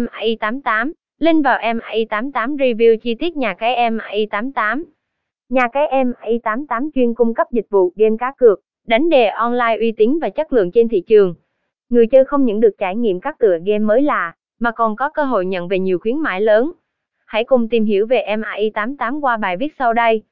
MAI88, link vào MAI88 review chi tiết nhà cái MAI88. Nhà cái MAI88 chuyên cung cấp dịch vụ game cá cược, đánh đề online uy tín và chất lượng trên thị trường. Người chơi không những được trải nghiệm các tựa game mới lạ, mà còn có cơ hội nhận về nhiều khuyến mãi lớn. Hãy cùng tìm hiểu về MAI88 qua bài viết sau đây.